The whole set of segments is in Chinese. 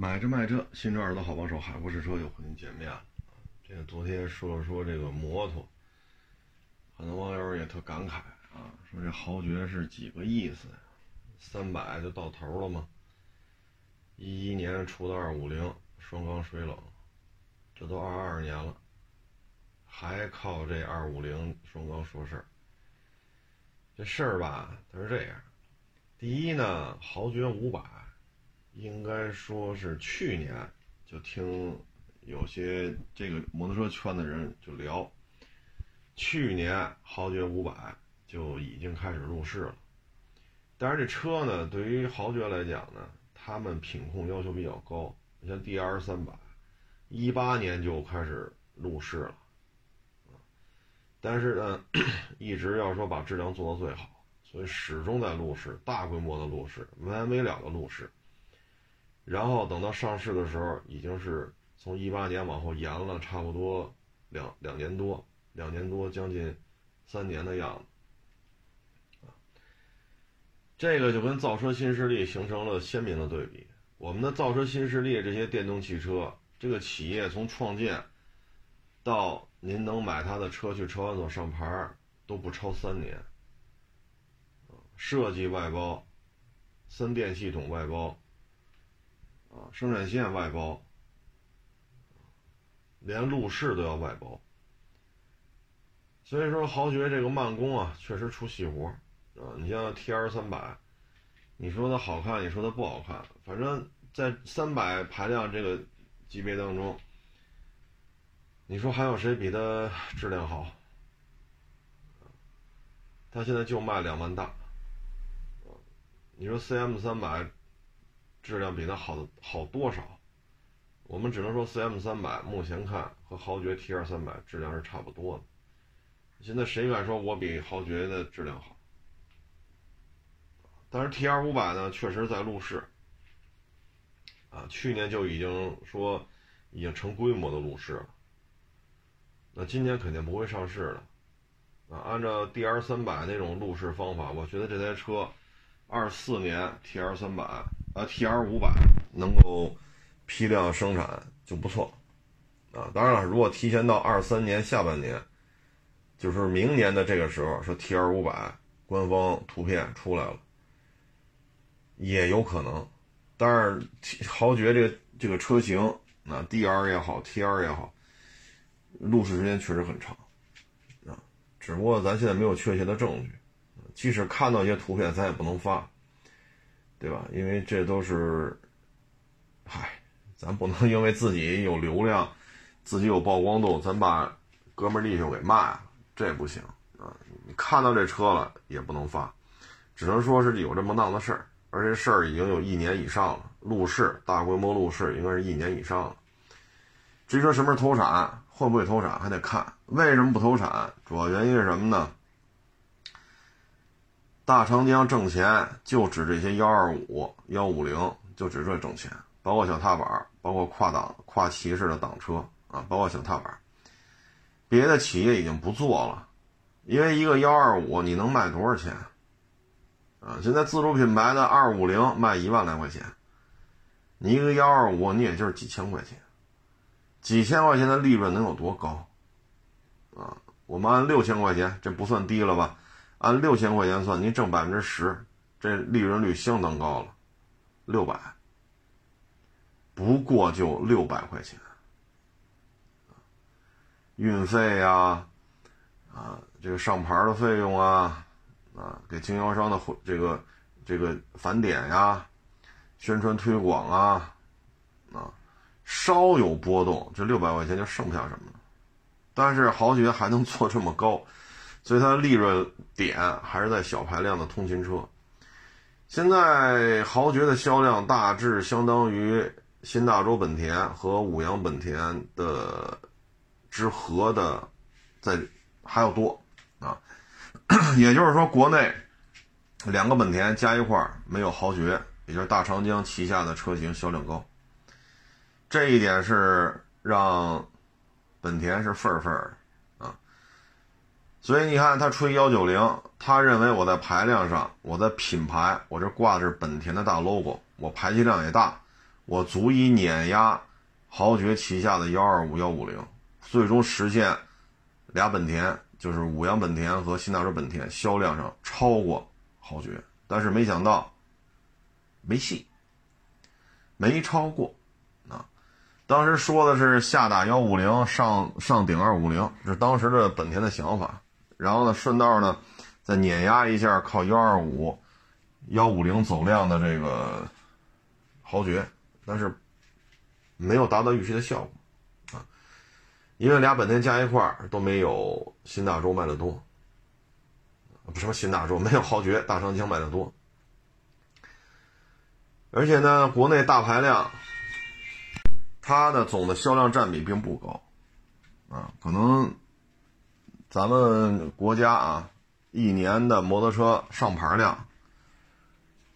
买这卖这，新车二手好帮手，海博试车又和您见面了。这个昨天说了说这个摩托，很多网友也特感慨啊，说这豪爵是几个意思呀？三百就到头了吗？一一年出的二五零双缸水冷，这都二二年了，还靠这二五零双缸说事儿。这事儿吧，它是这样：第一呢，豪爵五百。应该说是去年就听有些这个摩托车圈的人就聊，去年豪爵五百就已经开始入市了。但是这车呢，对于豪爵来讲呢，他们品控要求比较高。你像 DR 三百，一八年就开始入市了，但是呢，一直要说把质量做到最好，所以始终在入市，大规模的入市，没完没了的入市。然后等到上市的时候，已经是从一八年往后延了差不多两两年多，两年多将近三年的样子，这个就跟造车新势力形成了鲜明的对比。我们的造车新势力这些电动汽车，这个企业从创建到您能买他的车去车管所上牌，都不超三年。设计外包，三电系统外包。啊，生产线外包，连路试都要外包，所以说豪爵这个慢工啊，确实出细活啊。你像 T R 三百，你说它好看，你说它不好看，反正在三百排量这个级别当中，你说还有谁比它质量好？它现在就卖两万大，你说 C M 三百。质量比它好的好多少？我们只能说 C M 三百目前看和豪爵 T 二三百质量是差不多的。现在谁敢说我比豪爵的质量好？但是 T 二五百呢，确实在路试，啊，去年就已经说已经成规模的路试了。那今年肯定不会上市了，啊，按照 D R 三百那种路试方法，我觉得这台车二四年 T R 三百。啊，T R 五百能够批量生产就不错，啊，当然了，如果提前到二三年下半年，就是明年的这个时候，说 T R 五百官方图片出来了，也有可能。但是豪爵这个这个车型，啊 D R 也好，T R 也好，路试时间确实很长，啊，只不过咱现在没有确切的证据，即使看到一些图片，咱也不能发。对吧？因为这都是，嗨，咱不能因为自己有流量，自己有曝光度，咱把哥们弟兄给卖了，这不行啊！你看到这车了也不能发，只能说是有这么档子事儿，而且事儿已经有一年以上了，路试大规模路试应该是一年以上了。至于说什么时候投产，会不会投产还得看。为什么不投产？主要原因是什么呢？大长江挣钱就指这些幺二五、幺五零，就指这挣钱，包括小踏板，包括跨档、跨骑式的挡车啊，包括小踏板。别的企业已经不做了，因为一个幺二五你能卖多少钱？啊，现在自主品牌的二五零卖一万来块钱，你一个幺二五你也就是几千块钱，几千块钱的利润能有多高？啊，我们按六千块钱，这不算低了吧？按六千块钱算，您挣百分之十，这利润率相当高了。六百，不过就六百块钱，运费呀，啊，这个上牌的费用啊，啊，给经销商的这个这个返点呀，宣传推广啊，啊，稍有波动，这六百块钱就剩不下什么了。但是豪爵还能做这么高。所以它的利润点还是在小排量的通勤车。现在豪爵的销量大致相当于新大洲本田和五羊本田的之和的，在还要多啊。也就是说，国内两个本田加一块没有豪爵，也就是大长江旗下的车型销量高。这一点是让本田是份儿份。所以你看，他吹幺九零，他认为我在排量上，我在品牌，我这挂的是本田的大 logo，我排气量也大，我足以碾压豪爵旗下的幺二五、幺五零，最终实现俩本田，就是五羊本田和新大洲本田销量上超过豪爵。但是没想到，没戏，没超过啊！当时说的是下打幺五零，上上顶二五零，这是当时的本田的想法。然后呢，顺道呢，再碾压一下靠幺二五、幺五零走量的这个豪爵，但是没有达到预期的效果啊，因为俩本田加一块都没有新大洲卖的多，不是新大洲 没有豪爵大长江卖的多，而且呢，国内大排量它的总的销量占比并不高啊，可能。咱们国家啊，一年的摩托车上牌量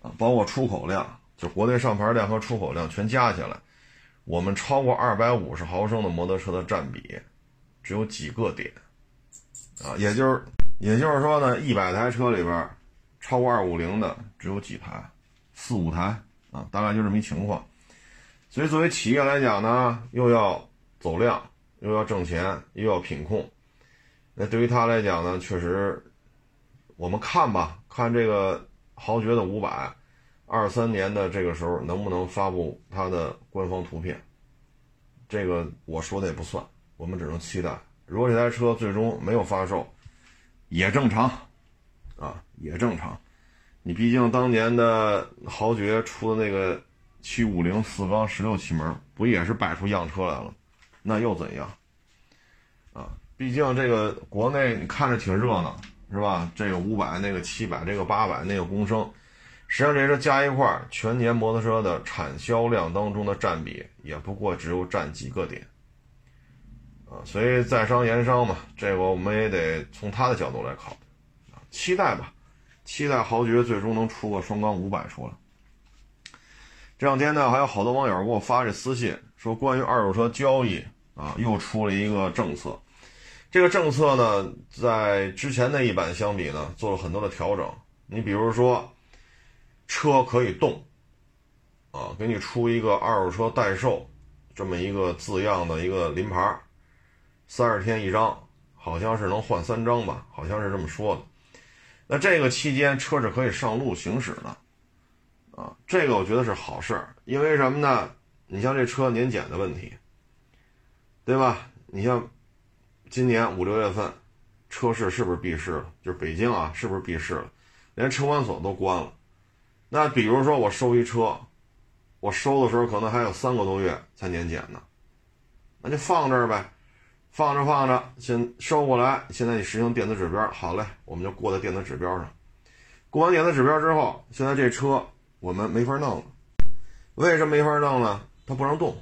啊，包括出口量，就国内上牌量和出口量全加起来，我们超过二百五十毫升的摩托车的占比只有几个点啊，也就是也就是说呢，一百台车里边超过二五零的只有几台，四五台啊，大概就这么一情况。所以作为企业来讲呢，又要走量，又要挣钱，又要品控。那对于他来讲呢，确实，我们看吧，看这个豪爵的五百，二三年的这个时候能不能发布它的官方图片？这个我说的也不算，我们只能期待。如果这台车最终没有发售，也正常，啊，也正常。你毕竟当年的豪爵出的那个七五零四缸十六气门，不也是摆出样车来了？那又怎样？毕竟这个国内你看着挺热闹，是吧？这个五百，那个七百，这个八百，那个公升，实际上这车加一块，全年摩托车的产销量当中的占比也不过只有占几个点，啊，所以在商言商嘛，这个我们也得从他的角度来考虑，啊，期待吧，期待豪爵最终能出个双缸五百出来。这两天呢，还有好多网友给我发这私信，说关于二手车交易啊，又出了一个政策。这个政策呢，在之前那一版相比呢，做了很多的调整。你比如说，车可以动，啊，给你出一个二手车代售这么一个字样的一个临牌，三十天一张，好像是能换三张吧，好像是这么说的。那这个期间车是可以上路行驶的，啊，这个我觉得是好事儿，因为什么呢？你像这车年检的问题，对吧？你像。今年五六月份，车市是不是闭市了？就是北京啊，是不是闭市了？连车管所都关了。那比如说我收一车，我收的时候可能还有三个多月才年检呢，那就放这儿呗，放着放着，先收过来。现在你实行电子指标，好嘞，我们就过在电子指标上。过完电子指标之后，现在这车我们没法弄了。为什么没法弄呢？它不让动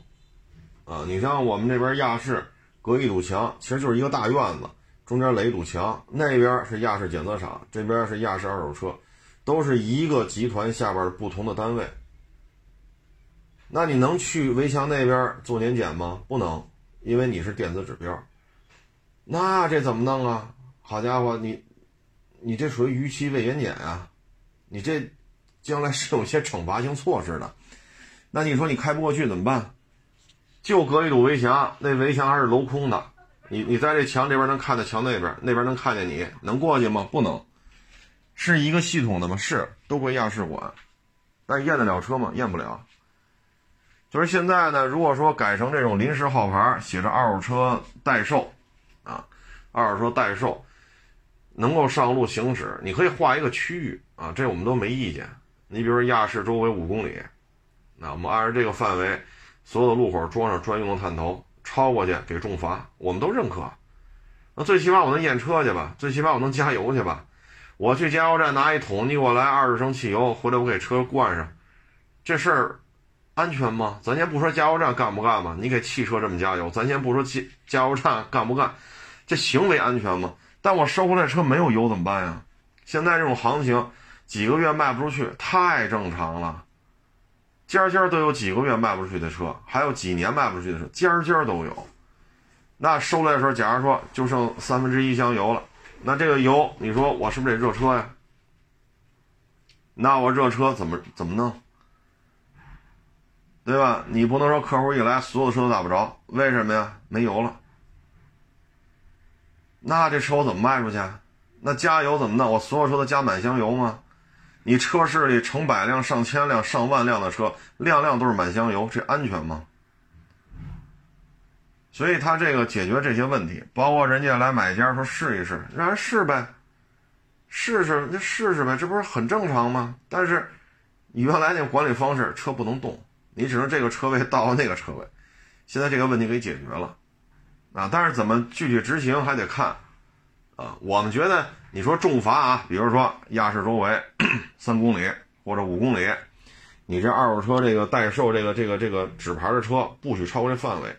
啊！你像我们这边亚市。隔一堵墙，其实就是一个大院子，中间垒一堵墙。那边是亚市检测厂，这边是亚市二手车，都是一个集团下边不同的单位。那你能去围墙那边做年检吗？不能，因为你是电子指标。那这怎么弄啊？好家伙，你，你这属于逾期未年检啊！你这将来是有些惩罚性措施的。那你说你开不过去怎么办？就隔一堵围墙，那围墙还是镂空的。你你在这墙这边能看到墙那边，那边能看见你，能过去吗？不能。是一个系统的吗？是，都归亚市管。但验得了车吗？验不了。就是现在呢，如果说改成这种临时号牌，写着二手车代售，啊，二手车代售，能够上路行驶，你可以划一个区域啊，这我们都没意见。你比如说亚市周围五公里，那我们按照这个范围。所有的路口装上专用的探头，超过去给重罚，我们都认可。那最起码我能验车去吧，最起码我能加油去吧。我去加油站拿一桶，你给我来二十升汽油，回来我给车灌上，这事儿安全吗？咱先不说加油站干不干吧，你给汽车这么加油，咱先不说加加油站干不干，这行为安全吗？但我收回来车没有油怎么办呀？现在这种行情，几个月卖不出去，太正常了。家家都有几个月卖不出去的车，还有几年卖不出去的车，家家都有。那收来的时候，假如说就剩三分之一箱油了，那这个油，你说我是不是得热车呀？那我热车怎么怎么弄？对吧？你不能说客户一来所有的车都打不着，为什么呀？没油了。那这车我怎么卖出去？那加油怎么弄？我所有车都加满箱油吗？你车市里成百辆、上千辆、上万辆的车，辆辆都是满箱油，这安全吗？所以他这个解决这些问题，包括人家来买家说试一试，让人试呗，试试就试试呗，这不是很正常吗？但是你原来那管理方式，车不能动。你只能这个车位到那个车位，现在这个问题给解决了，啊，但是怎么具体执行还得看，啊，我们觉得你说重罚啊，比如说亚市周围 三公里或者五公里，你这二手车这个代售这个这个这个纸牌的车不许超过这范围，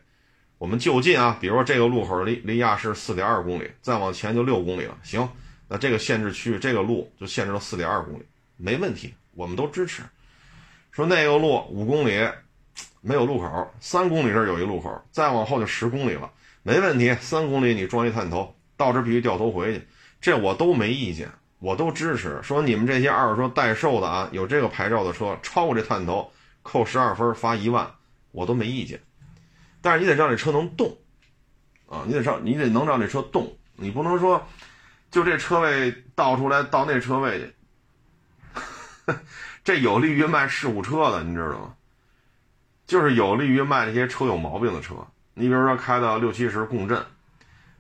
我们就近啊，比如说这个路口离离亚市四点二公里，再往前就六公里了，行，那这个限制区域这个路就限制到四点二公里，没问题，我们都支持。说那个路五公里没有路口，三公里这儿有一路口，再往后就十公里了，没问题。三公里你装一探头，到这必须掉头回去，这我都没意见，我都支持。说你们这些二手车代售的啊，有这个牌照的车超过这探头，扣十二分，罚一万，我都没意见。但是你得让这车能动啊，你得让，你得能让这车动，你不能说就这车位倒出来到那车位去。这有利于卖事故车的，你知道吗？就是有利于卖那些车有毛病的车。你比如说开到六七十共振，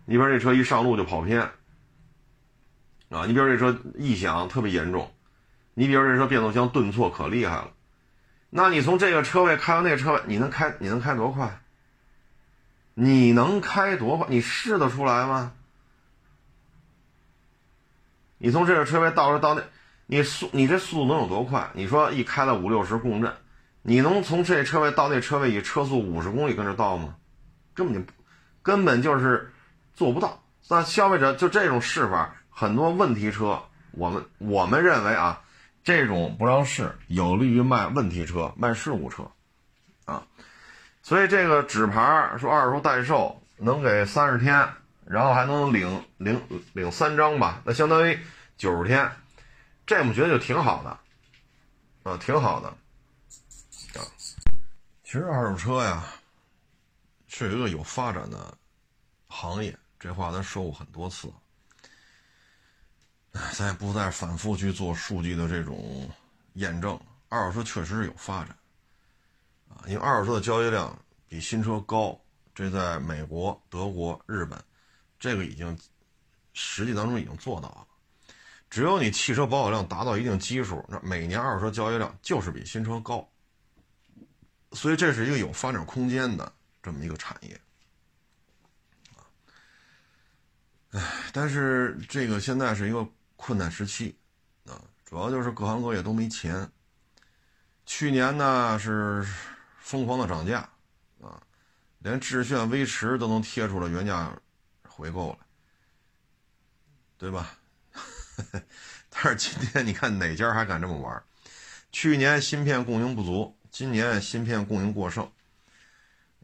你比如这车一上路就跑偏，啊，你比如这车异响特别严重，你比如这车变速箱顿挫可厉害了，那你从这个车位开到那个车位，你能开你能开多快？你能开多快？你试得出来吗？你从这个车位到这到那。你速，你这速度能有多快？你说一开了五六十共振，你能从这车位到那车位以车速五十公里跟着到吗？根本就，根本就是做不到。那消费者就这种试法，很多问题车，我们我们认为啊，这种不让试，有利于卖问题车、卖事故车，啊，所以这个纸牌说二手代售能给三十天，然后还能领领领三张吧，那相当于九十天。这我们觉得就挺好的，啊，挺好的，啊，其实二手车呀，是一个有发展的行业，这话咱说过很多次，咱也不再反复去做数据的这种验证。二手车确实是有发展，啊，因为二手车的交易量比新车高，这在美国、德国、日本，这个已经实际当中已经做到了。只有你汽车保有量达到一定基数，那每年二手车交易量就是比新车高，所以这是一个有发展空间的这么一个产业，啊，哎，但是这个现在是一个困难时期，啊，主要就是各行各业都没钱。去年呢是疯狂的涨价，啊，连致炫、威驰都能贴出了原价回购了，对吧？但是今天你看哪家还敢这么玩？去年芯片供应不足，今年芯片供应过剩，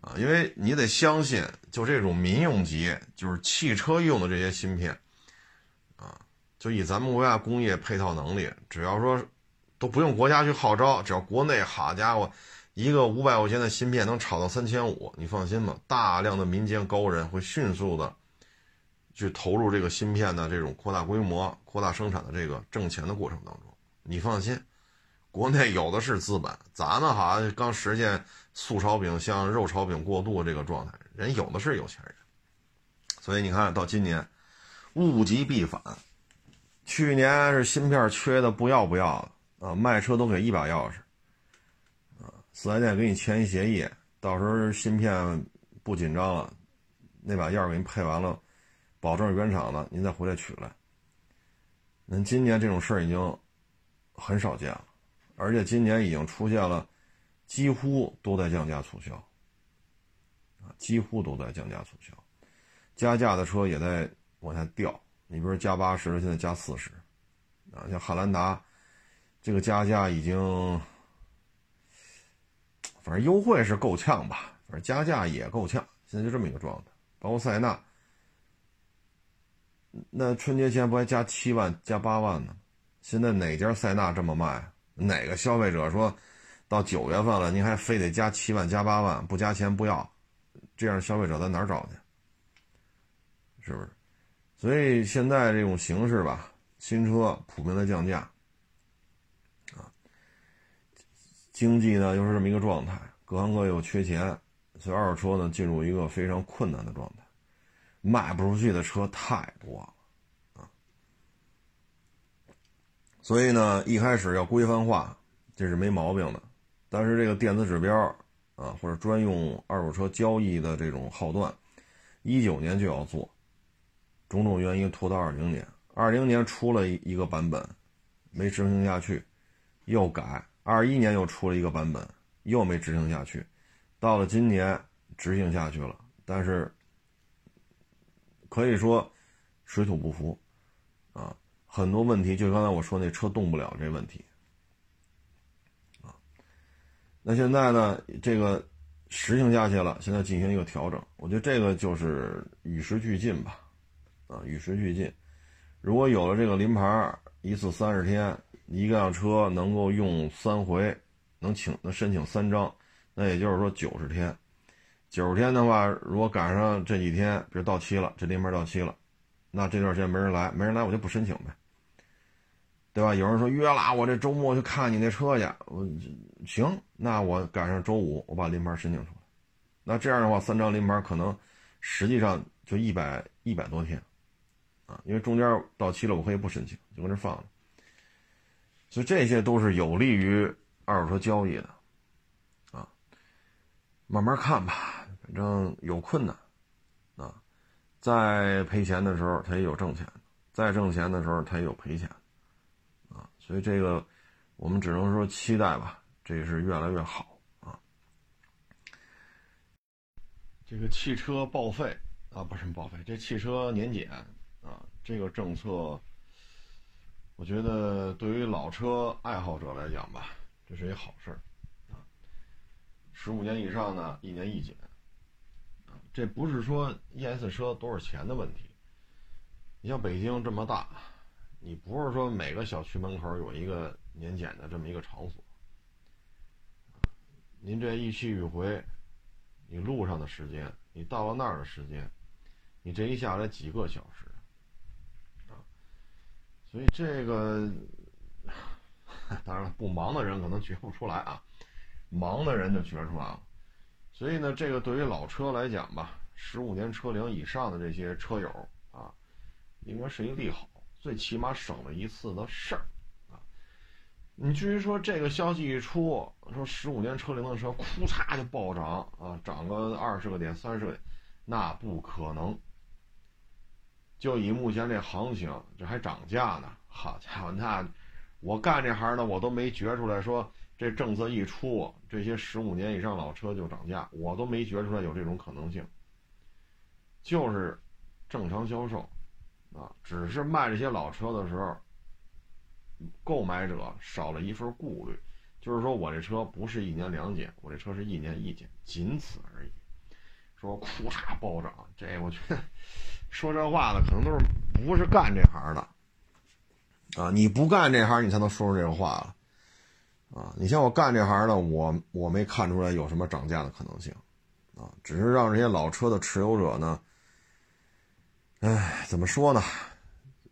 啊，因为你得相信，就这种民用级，就是汽车用的这些芯片，就以咱们国家工业配套能力，只要说都不用国家去号召，只要国内好家伙，一个五百块钱的芯片能炒到三千五，你放心吧，大量的民间高人会迅速的。去投入这个芯片的这种扩大规模、扩大生产的这个挣钱的过程当中，你放心，国内有的是资本，咱们好像刚实现素炒饼向肉炒饼过渡这个状态，人有的是有钱人。所以你看到今年物极必反，去年是芯片缺的不要不要的啊，卖车都给一把钥匙啊，四 S 店给你签一协议，到时候芯片不紧张了，那把钥匙给你配完了。保证原厂的，您再回来取来。那今年这种事儿已经很少见了，而且今年已经出现了，几乎都在降价促销，啊，几乎都在降价促销，加价的车也在往下掉。你比如加八十的，现在加四十，啊，像汉兰达，这个加价已经，反正优惠是够呛吧，反正加价也够呛。现在就这么一个状态，包括塞纳。那春节前不还加七万、加八万呢？现在哪家塞纳这么卖？哪个消费者说到九月份了，您还非得加七万加八万，不加钱不要，这样消费者在哪儿找去？是不是？所以现在这种形势吧，新车普遍的降价，啊，经济呢又是这么一个状态，各行各业又缺钱，所以二手车呢进入一个非常困难的状态，卖不出去的车太多了，啊，所以呢一开始要规范化，这是没毛病的。但是这个电子指标啊，或者专用二手车交易的这种号段，一九年就要做，种种原因拖到二零年，二零年出了一个版本，没执行下去，又改，二一年又出了一个版本，又没执行下去，到了今年执行下去了，但是可以说水土不服啊，很多问题就刚才我说那车动不了这问题啊。那现在呢？这个实行下去了，现在进行一个调整，我觉得这个就是与时俱进吧，啊，与时俱进。如果有了这个临牌，一次三十天，一辆车能够用三回，能请能申请三张，那也就是说九十天。九十天的话，如果赶上这几天，比如到期了，这临牌到期了，那这段时间没人来，没人来，我就不申请呗。对吧？有人说约了，我这周末去看你那车去。我行，那我赶上周五，我把临牌申请出来。那这样的话，三张临牌可能实际上就一百一百多天啊，因为中间到期了，我可以不申请，就搁这放着。所以这些都是有利于二手车交易的啊。慢慢看吧，反正有困难啊，在赔钱的时候，他也有挣钱；在挣钱的时候，他也有赔钱。啊所以这个，我们只能说期待吧，这是越来越好啊。这个汽车报废啊，不是报废，这汽车年检，这个政策，我觉得对于老车爱好者来讲吧，这是一好事儿啊。十五年以上呢，一年一检啊，这不是说验一次车多少钱的问题。你像北京这么大。你不是说每个小区门口有一个年检的这么一个场所，您这一去一回，你路上的时间，你到了那儿的时间，你这一下来几个小时，所以这个，当然了，不忙的人可能觉不出来啊，忙的人就觉出来了，所以呢，这个对于老车来讲吧，十五年车龄以上的这些车友啊，应该是一个利好。最起码省了一次的事儿，啊！你至于说这个消息一出，说十五年车龄的车，库嚓就暴涨啊，涨个二十个点、三十个点，那不可能。就以目前这行情，这还涨价呢！好家伙，那我干这行的，我都没觉出来，说这政策一出，这些十五年以上老车就涨价，我都没觉出来有这种可能性。就是正常销售。啊，只是卖这些老车的时候，购买者少了一份顾虑，就是说我这车不是一年两检，我这车是一年一检，仅此而已。说库嚓暴涨，这我觉得说这话的可能都是不是干这行的啊？你不干这行，你才能说出这个话了啊！你像我干这行的，我我没看出来有什么涨价的可能性啊，只是让这些老车的持有者呢。哎，怎么说呢？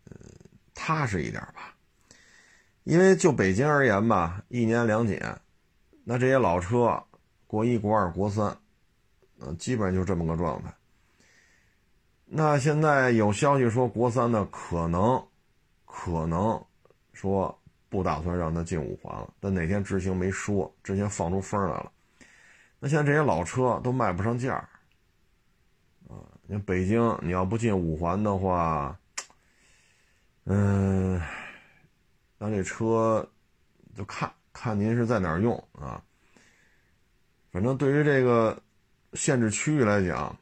呃，踏实一点吧。因为就北京而言吧，一年两检，那这些老车，国一、国二、国三，嗯，基本上就这么个状态。那现在有消息说，国三的可能，可能说不打算让他进五环了，但哪天执行没说，之前放出风来了。那现在这些老车都卖不上价啊。你北京，你要不进五环的话，嗯，那这车就看看您是在哪儿用啊。反正对于这个限制区域来讲，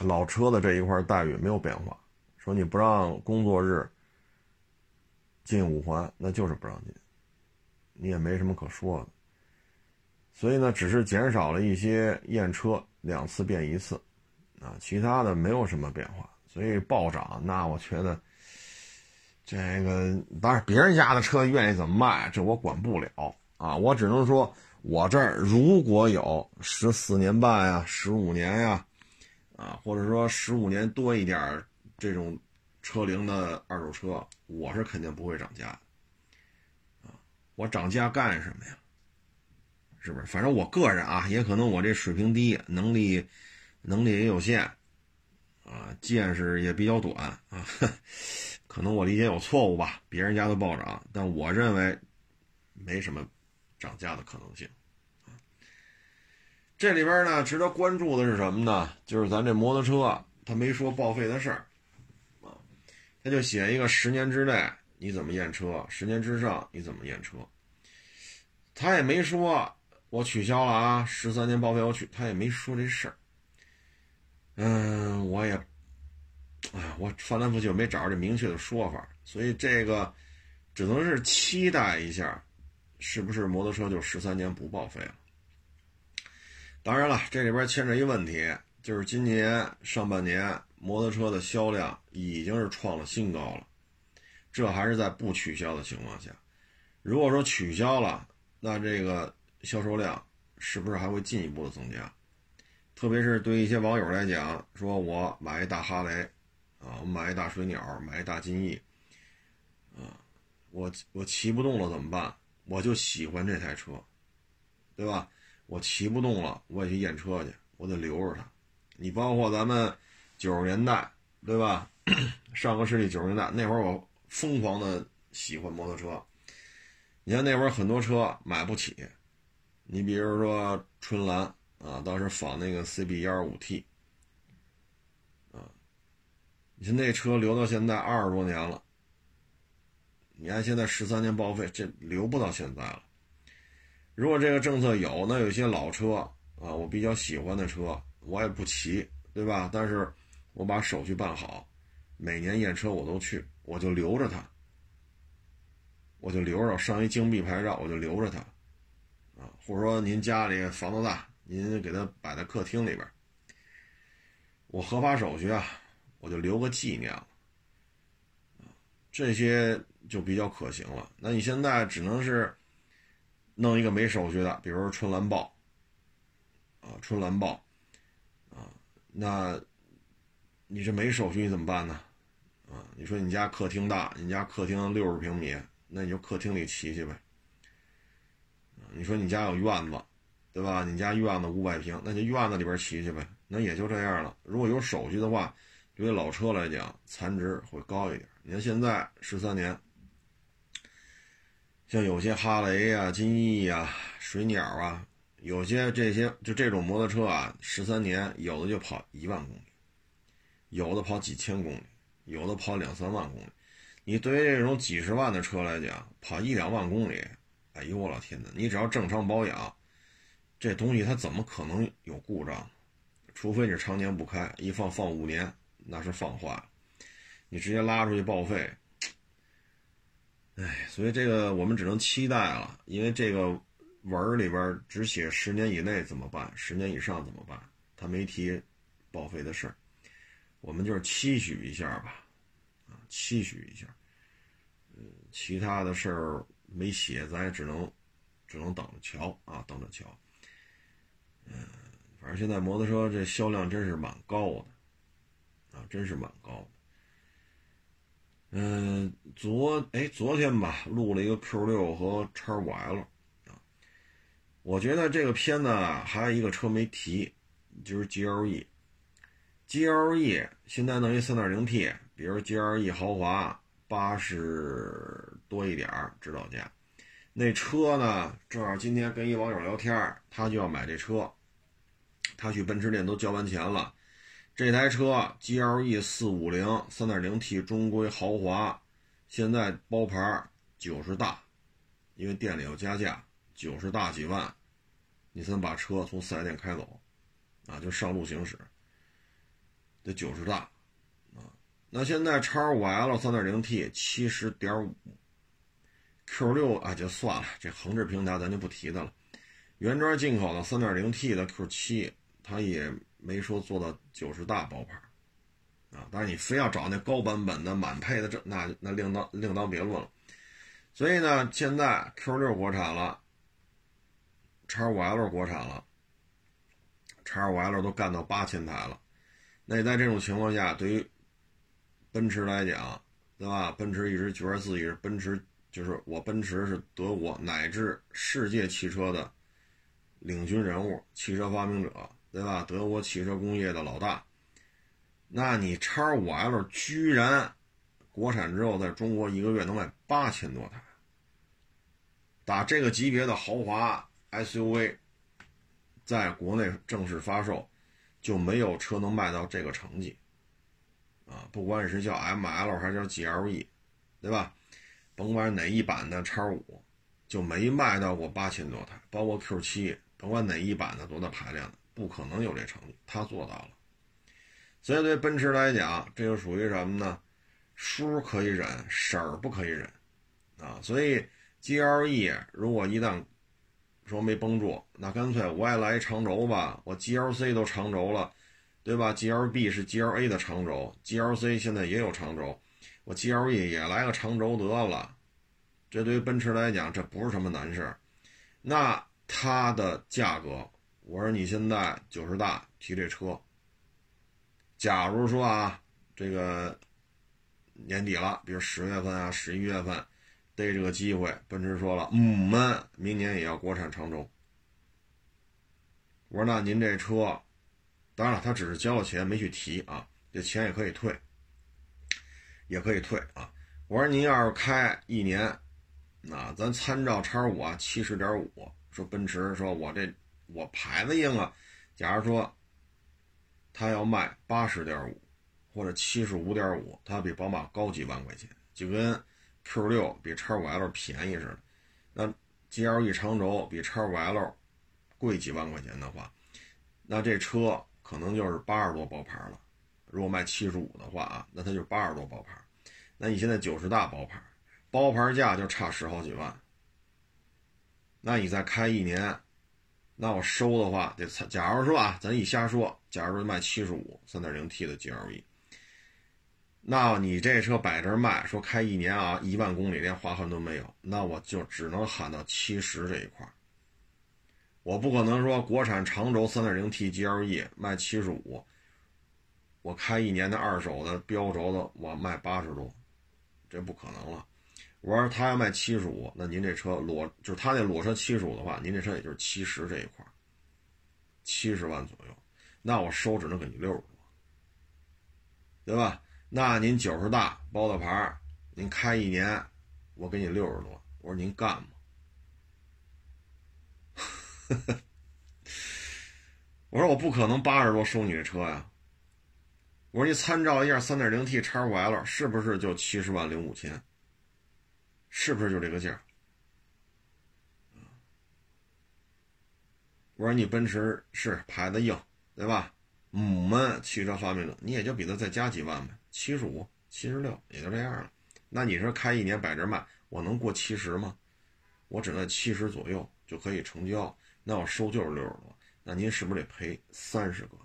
老车的这一块待遇没有变化。说你不让工作日进五环，那就是不让进，你也没什么可说的。所以呢，只是减少了一些验车，两次变一次。啊，其他的没有什么变化，所以暴涨，那我觉得，这个当然别人家的车愿意怎么卖，这我管不了啊，我只能说，我这儿如果有十四年半呀、十五年呀，啊或者说十五年多一点这种车龄的二手车，我是肯定不会涨价的，啊，我涨价干什么呀？是不是？反正我个人啊，也可能我这水平低，能力能力也有限，啊，见识也比较短啊。可能我理解有错误吧，别人家都暴涨，但我认为没什么涨价的可能性。这里边呢，值得关注的是什么呢？就是咱这摩托车，他没说报废的事儿啊，他就写一个十年之内你怎么验车，十年之上你怎么验车，他也没说我取消了啊，十三年报废我取，他也没说这事儿。嗯，我也。哎，我翻来覆去没找着这明确的说法，所以这个只能是期待一下，是不是摩托车就十三年不报废了？当然了，这里边牵扯一问题，就是今年上半年摩托车的销量已经是创了新高了，这还是在不取消的情况下。如果说取消了，那这个销售量是不是还会进一步的增加？特别是对一些网友来讲，说我买一大哈雷。啊，我买一大水鸟，买一大金翼，啊，我我骑不动了怎么办？我就喜欢这台车，对吧？我骑不动了，我也去验车去，我得留着它。你包括咱们九十年代，对吧？上个世纪九十年代那会儿，我疯狂的喜欢摩托车。你看那会儿很多车买不起，你比如说春兰啊，当时仿那个 CB 幺二五 T 啊。你说那车留到现在二十多年了，你看现在十三年报废，这留不到现在了。如果这个政策有，那有些老车啊，我比较喜欢的车，我也不骑，对吧？但是我把手续办好，每年验车我都去，我就留着它，我就留着上一京币牌照，我就留着它，啊，或者说您家里房子大，您给它摆在客厅里边，我合法手续啊。我就留个纪念了，这些就比较可行了。那你现在只能是弄一个没手续的，比如说春兰豹，啊，春兰豹，啊，那你这没手续你怎么办呢？啊，你说你家客厅大，你家客厅六十平米，那你就客厅里骑去呗。你说你家有院子，对吧？你家院子五百平，那就院子里边骑去呗。那也就这样了。如果有手续的话。对于老车来讲，残值会高一点。你看现在十三年，像有些哈雷呀、金翼呀、水鸟啊，有些这些就这种摩托车啊，十三年有的就跑一万公里，有的跑几千公里，有的跑两三万公里。你对于这种几十万的车来讲，跑一两万公里，哎呦我老天呐！你只要正常保养，这东西它怎么可能有故障？除非你常年不开，一放放五年。那是放坏了，你直接拉出去报废，所以这个我们只能期待了，因为这个文里边只写十年以内怎么办，十年以上怎么办，他没提报废的事儿，我们就是期许一下吧，啊，期许一下，嗯，其他的事儿没写，咱也只能只能等着瞧啊，等着瞧，嗯，反正现在摩托车这销量真是蛮高的。啊，真是蛮高的。嗯，昨哎昨天吧，录了一个 Q 六和叉五 L 啊。我觉得这个片子还有一个车没提，就是 GLE。GLE 现在弄一 3.0T，比如 GLE 豪华八十多一点指导价。那车呢，正好今天跟一网友聊天，他就要买这车，他去奔驰店都交完钱了。这台车 GLE 四五零 3.0T 中规豪华，现在包牌九十大，因为店里要加价，九十大几万，你才能把车从四 S 店开走，啊，就上路行驶，得九十大，啊，那现在叉五 L 3.0T 七十点五，Q 六啊就算了，这横置平台咱就不提它了，原装进口的 3.0T 的 Q 七，它也。没说做到九十大包牌，啊，但是你非要找那高版本的满配的，这那那另当另当别论了。所以呢，现在 Q 六国产了，叉五 L 国产了，叉五 L 都干到八千台了。那在这种情况下，对于奔驰来讲，对吧？奔驰一直觉得自己是奔驰，就是我奔驰是德国乃至世界汽车的领军人物，汽车发明者，对吧？德国汽车工业的老大。那你叉五 L 居然国产之后，在中国一个月能卖八千多台，打这个级别的豪华 SUV，在国内正式发售，就没有车能卖到这个成绩。啊，不管是叫 ML 还是叫 GLE，对吧？甭管哪一版的叉五，就没卖到过八千多台，包括 Q 七，甭管哪一版的多大排量的，不可能有这成绩，他做到了。所以对奔驰来讲，这就属于什么呢？叔可以忍，婶儿不可以忍，啊！所以 GLE 如果一旦说没绷住，那干脆我也来一长轴吧，我 GLC 都长轴了。对吧？GLB 是 GLA 的长轴，GLC 现在也有长轴，我 GLE 也来个长轴得了。这对于奔驰来讲，这不是什么难事那它的价格，我说你现在九十大提这车，假如说啊，这个年底了，比如十月份啊、十一月份，逮这个机会，奔驰说了，嗯们明年也要国产长轴。我说那您这车。当然了，他只是交了钱，没去提啊，这钱也可以退，也可以退啊。我说您要是开一年，那咱参照叉五啊，七十点五。说奔驰说我这我牌子硬啊。假如说他要卖八十点五或者七十五点五，他比宝马高几万块钱，就跟 Q 六比 X 五 L 便宜似的。那 GLE 长轴比 X 五 L 贵几万块钱的话，那这车。可能就是八十多包牌了，如果卖七十五的话啊，那它就八十多包牌。那你现在九十大包牌，包牌价就差十好几万。那你再开一年，那我收的话得，假如说啊，咱一瞎说，假如说卖七十五，三点零 T 的 GLE，那你这车摆这卖，说开一年啊，一万公里连划痕都没有，那我就只能喊到七十这一块。我不可能说国产长轴 3.0T GLE 卖七十五，我开一年的二手的标轴的我卖八十多，这不可能了。我说他要卖七十五，那您这车裸就是他那裸车七十五的话，您这车也就是七十这一块，七十万左右，那我收只能给你六十多，对吧？那您九十大包的牌，您开一年，我给你六十多，我说您干吗？我说我不可能八十多收你这车呀！我说你参照一下三点零 T 叉五 L 是不是就七十万零五千？是不是就这个价？我说你奔驰是牌子硬，对吧？母们汽车发明者，你也就比他再加几万呗，七十五、七十六也就这样了。那你说开一年摆这卖，我能过七十吗？我只在七十左右就可以成交。那我收就是六十多，那您是不是得赔三十个？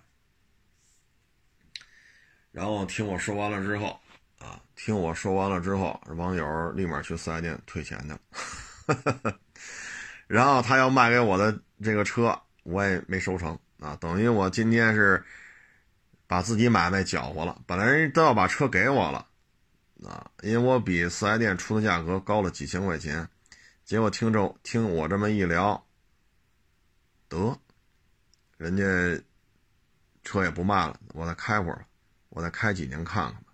然后听我说完了之后，啊，听我说完了之后，网友立马去四 S 店退钱去了。然后他要卖给我的这个车，我也没收成啊，等于我今天是把自己买卖搅和了。本来人都要把车给我了，啊，因为我比四 S 店出的价格高了几千块钱，结果听着听我这么一聊。得，人家车也不卖了，我再开会儿，我再开几年看看吧。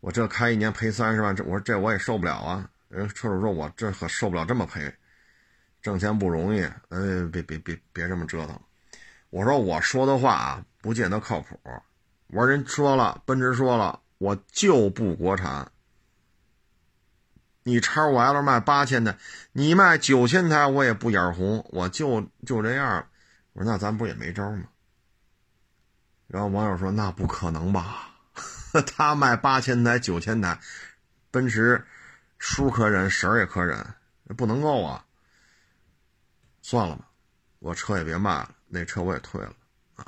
我这开一年赔三十万，这我说这我也受不了啊。人车主说我这可受不了这么赔，挣钱不容易，哎，别别别别这么折腾。我说我说的话啊，不见得靠谱。我说人说了，奔驰说了，我就不国产。你叉五 L 卖八千台，你卖九千台，我也不眼红，我就就这样。我说那咱不也没招吗？然后网友说那不可能吧？他卖八千台、九千台，奔驰叔可忍，婶儿也可忍，不能够啊。算了吧，我车也别卖了，那车我也退了啊。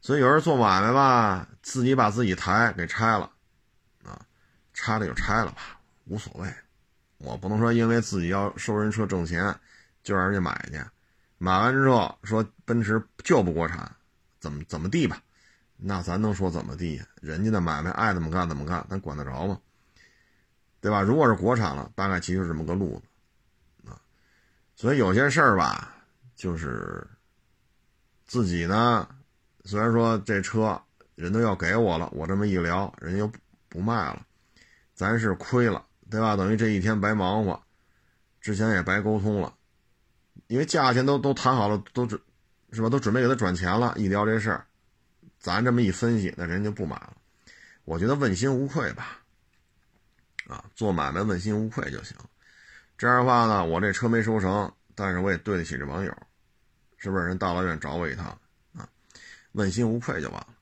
所以有人做买卖吧，自己把自己台给拆了啊，拆了就拆了吧，无所谓。我不能说因为自己要收人车挣钱，就让人家买去。买完之后说奔驰就不国产，怎么怎么地吧？那咱能说怎么地呀？人家的买卖爱怎么干怎么干，咱管得着吗？对吧？如果是国产了，大概其实这么个路子啊。所以有些事儿吧，就是自己呢，虽然说这车人都要给我了，我这么一聊，人家又不卖了，咱是亏了，对吧？等于这一天白忙活，之前也白沟通了，因为价钱都都谈好了，都准是吧？都准备给他转钱了，一聊这事儿。咱这么一分析，那人就不买了。我觉得问心无愧吧，啊，做买卖问心无愧就行。这样的话呢，我这车没收成，但是我也对得起这网友，是不是？人大老远找我一趟啊，问心无愧就完了。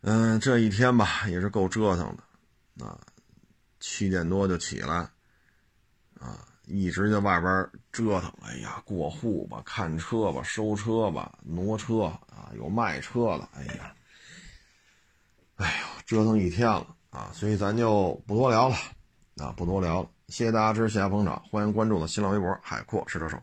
嗯，这一天吧，也是够折腾的啊，七点多就起来，啊，一直在外边折腾。哎呀，过户吧，看车吧，收车吧，挪车。啊，有卖车的，哎呀，哎呦，折腾一天了啊，所以咱就不多聊了，啊，不多聊了，谢谢大家支持，谢谢捧场，欢迎关注我的新浪微博海阔试车手。